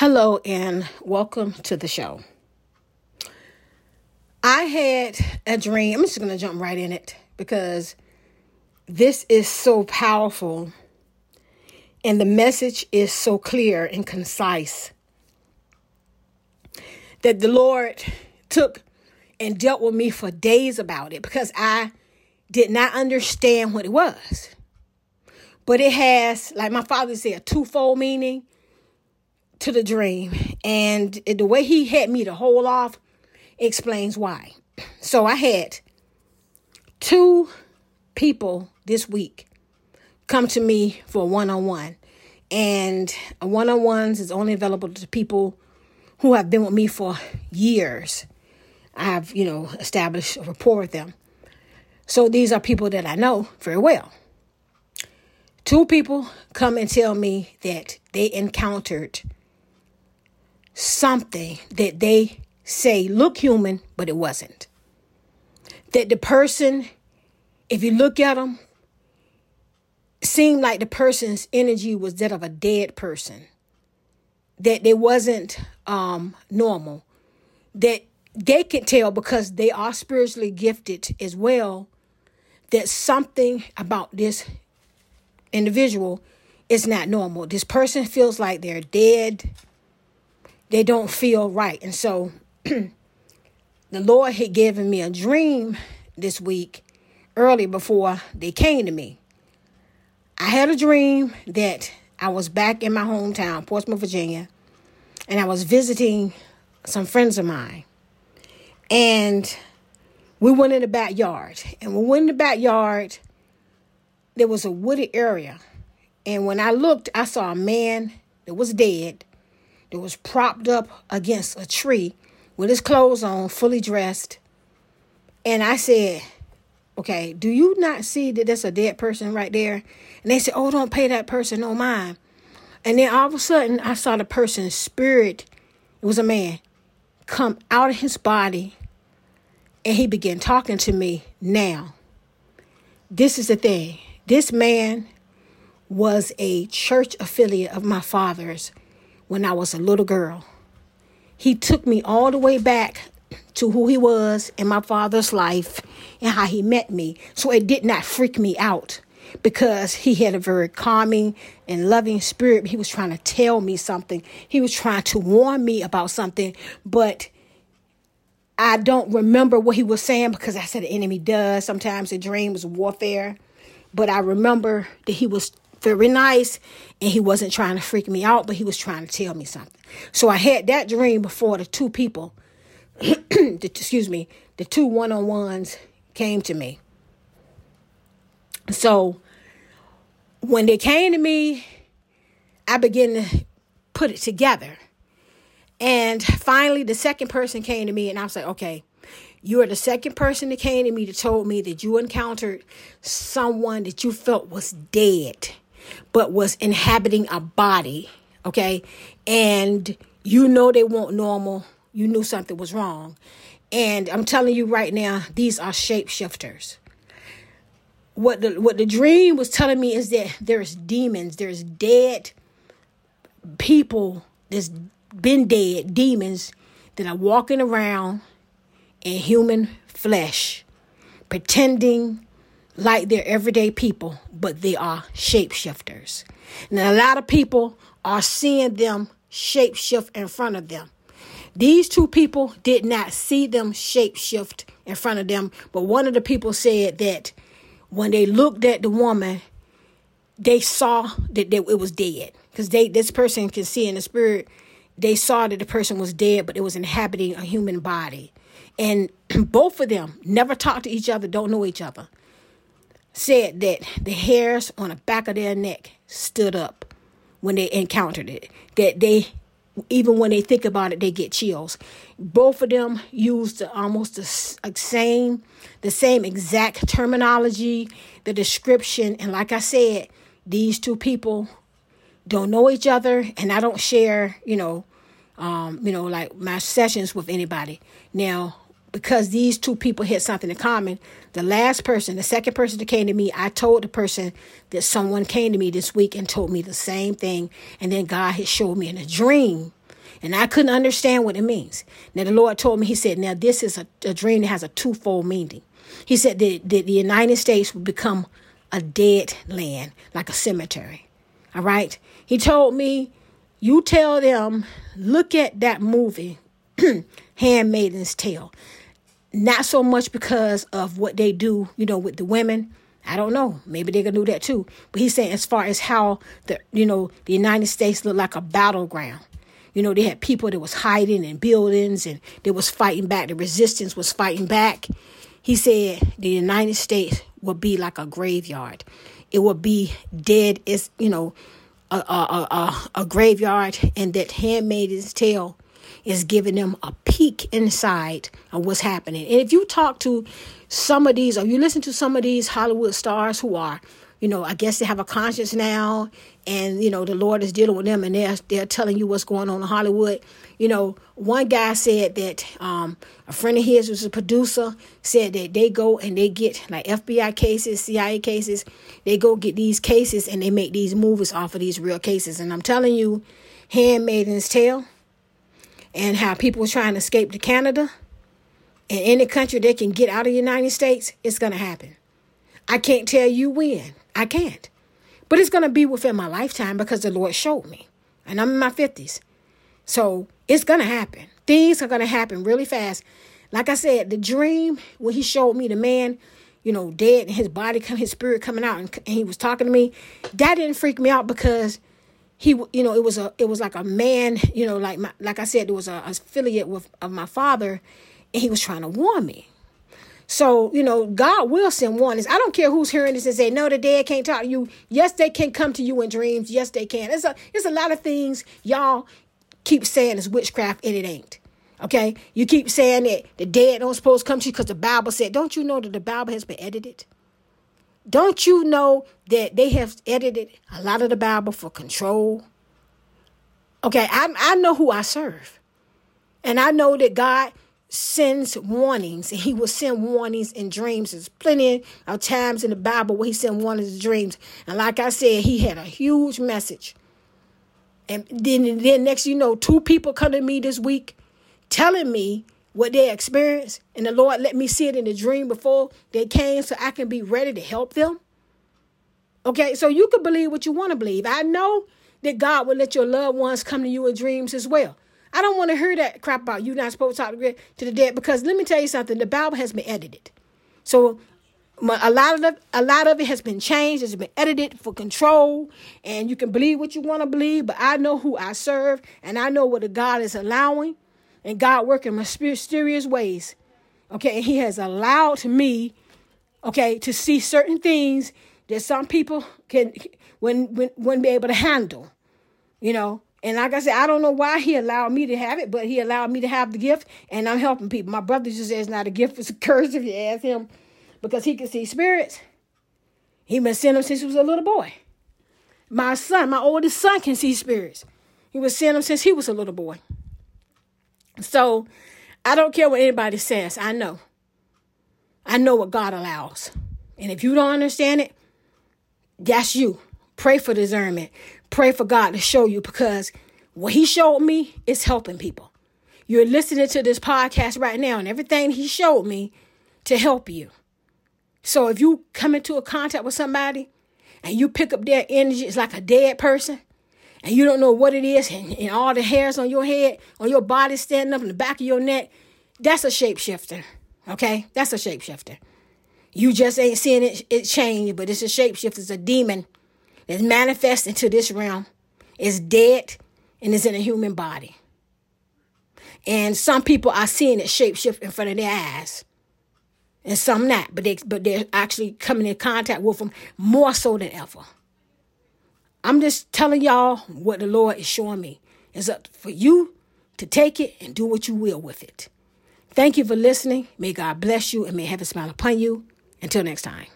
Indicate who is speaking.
Speaker 1: Hello and welcome to the show. I had a dream. I'm just going to jump right in it because this is so powerful and the message is so clear and concise that the Lord took and dealt with me for days about it because I did not understand what it was. But it has, like my father said, a twofold meaning to the dream. And the way he had me to hold off explains why. So I had two people this week come to me for one on one. And one on ones is only available to people who have been with me for years. I have, you know, established a rapport with them. So these are people that I know very well. Two people come and tell me that they encountered something that they say look human, but it wasn't. That the person, if you look at them, seemed like the person's energy was that of a dead person. That they wasn't um, normal. That they could tell because they are spiritually gifted as well. That something about this individual is not normal. This person feels like they're dead they don't feel right. And so the Lord had given me a dream this week early before they came to me. I had a dream that I was back in my hometown, Portsmouth, Virginia, and I was visiting some friends of mine. And we went in the backyard. And we went in the backyard, there was a wooded area. And when I looked, I saw a man that was dead that was propped up against a tree with his clothes on, fully dressed. And I said, Okay, do you not see that that's a dead person right there? And they said, Oh, don't pay that person no mind. And then all of a sudden, I saw the person's spirit, it was a man, come out of his body and he began talking to me now. This is the thing this man was a church affiliate of my father's when I was a little girl. He took me all the way back to who he was in my father's life and how he met me. So it did not freak me out because he had a very calming and loving spirit. He was trying to tell me something, he was trying to warn me about something, but I don't remember what he was saying because I said the enemy does. Sometimes a dream is warfare. But I remember that he was very nice and he wasn't trying to freak me out, but he was trying to tell me something. So I had that dream before the two people, the, excuse me, the two one on ones came to me. So when they came to me, I began to put it together. And finally, the second person came to me, and I was like, okay, you are the second person that came to me that told me that you encountered someone that you felt was dead but was inhabiting a body, okay? And you know they weren't normal. You knew something was wrong. And I'm telling you right now, these are shapeshifters. What the what the dream was telling me is that there's demons, there's dead people that's been dead, demons that are walking around in human flesh, pretending like they're everyday people, but they are shapeshifters. And a lot of people are seeing them shapeshift in front of them. These two people did not see them shapeshift in front of them, but one of the people said that when they looked at the woman, they saw that it was dead because they this person can see in the spirit. They saw that the person was dead, but it was inhabiting a human body, and both of them never talked to each other, don't know each other said that the hairs on the back of their neck stood up when they encountered it. That they even when they think about it, they get chills. Both of them used almost the same, the same exact terminology, the description, and like I said, these two people don't know each other, and I don't share, you know, um, you know, like my sessions with anybody. Now, because these two people had something in common, the last person, the second person that came to me, I told the person that someone came to me this week and told me the same thing. And then God had showed me in a dream. And I couldn't understand what it means. Now, the Lord told me, He said, Now, this is a, a dream that has a twofold meaning. He said that, that the United States will become a dead land, like a cemetery. All right? He told me, You tell them, look at that movie, Handmaiden's Tale. Not so much because of what they do, you know, with the women. I don't know. Maybe they can do that too. But he's saying as far as how the you know the United States looked like a battleground. You know, they had people that was hiding in buildings and they was fighting back. The resistance was fighting back. He said the United States would be like a graveyard. It would be dead as you know, a a a, a graveyard, and that Handmaid's Tale is giving them a peek inside of what's happening. And if you talk to some of these, or you listen to some of these Hollywood stars who are, you know, I guess they have a conscience now, and you know the Lord is dealing with them, and they're they're telling you what's going on in Hollywood. You know, one guy said that um, a friend of his was a producer said that they go and they get like FBI cases, CIA cases. They go get these cases and they make these movies off of these real cases. And I'm telling you, Handmaiden's Tale and how people are trying to escape to Canada and any country they can get out of the United States, it's going to happen. I can't tell you when. I can't. But it's going to be within my lifetime because the Lord showed me. And I'm in my 50s. So it's going to happen. Things are going to happen really fast. Like I said, the dream, when he showed me the man, you know, dead and his body, his spirit coming out, and, and he was talking to me, that didn't freak me out because he you know it was a it was like a man you know like my, like i said there was a, a affiliate with of my father and he was trying to warn me. So you know god will send warnings. I don't care who's hearing this and say no the dead can't talk to you. Yes they can come to you in dreams. Yes they can. It's a it's a lot of things y'all keep saying is witchcraft and it ain't. Okay? You keep saying that the dead don't supposed to come to you because the bible said don't you know that the bible has been edited don't you know that they have edited a lot of the Bible for control? Okay, I, I know who I serve. And I know that God sends warnings, and He will send warnings in dreams. There's plenty of times in the Bible where He sent warnings in dreams. And like I said, He had a huge message. And then, then next you know, two people come to me this week telling me what they experienced, and the Lord let me see it in the dream before they came so I can be ready to help them. Okay, so you can believe what you want to believe. I know that God will let your loved ones come to you in dreams as well. I don't want to hear that crap about you not supposed to talk to the dead because let me tell you something. The Bible has been edited, so a lot of the, a lot of it has been changed. It's been edited for control, and you can believe what you want to believe. But I know who I serve, and I know what the God is allowing and God work in mysterious ways. Okay, and He has allowed me, okay, to see certain things that some people can when when wouldn't be able to handle. You know, and like I said, I don't know why he allowed me to have it, but he allowed me to have the gift, and I'm helping people. My brother just says not a gift; it's a curse if you ask him, because he can see spirits. He been seeing them since he was a little boy. My son, my oldest son, can see spirits. He was seeing them since he was a little boy. So I don't care what anybody says. I know. I know what God allows. And if you don't understand it, that's you. Pray for discernment. Pray for God to show you because what He showed me is helping people. You're listening to this podcast right now, and everything He showed me to help you. So if you come into a contact with somebody and you pick up their energy, it's like a dead person and you don't know what it is, and, and all the hairs on your head, on your body standing up in the back of your neck, that's a shapeshifter. Okay? That's a shapeshifter. You just ain't seeing it, it change, but it's a shapeshifter. It's a demon that's manifest into this realm. It's dead and it's in a human body. And some people are seeing it shapeshift in front of their eyes. And some not, but they but they're actually coming in contact with them more so than ever. I'm just telling y'all what the Lord is showing me. It's up for you to take it and do what you will with it. Thank you for listening. May God bless you and may heaven smile upon you. Until next time.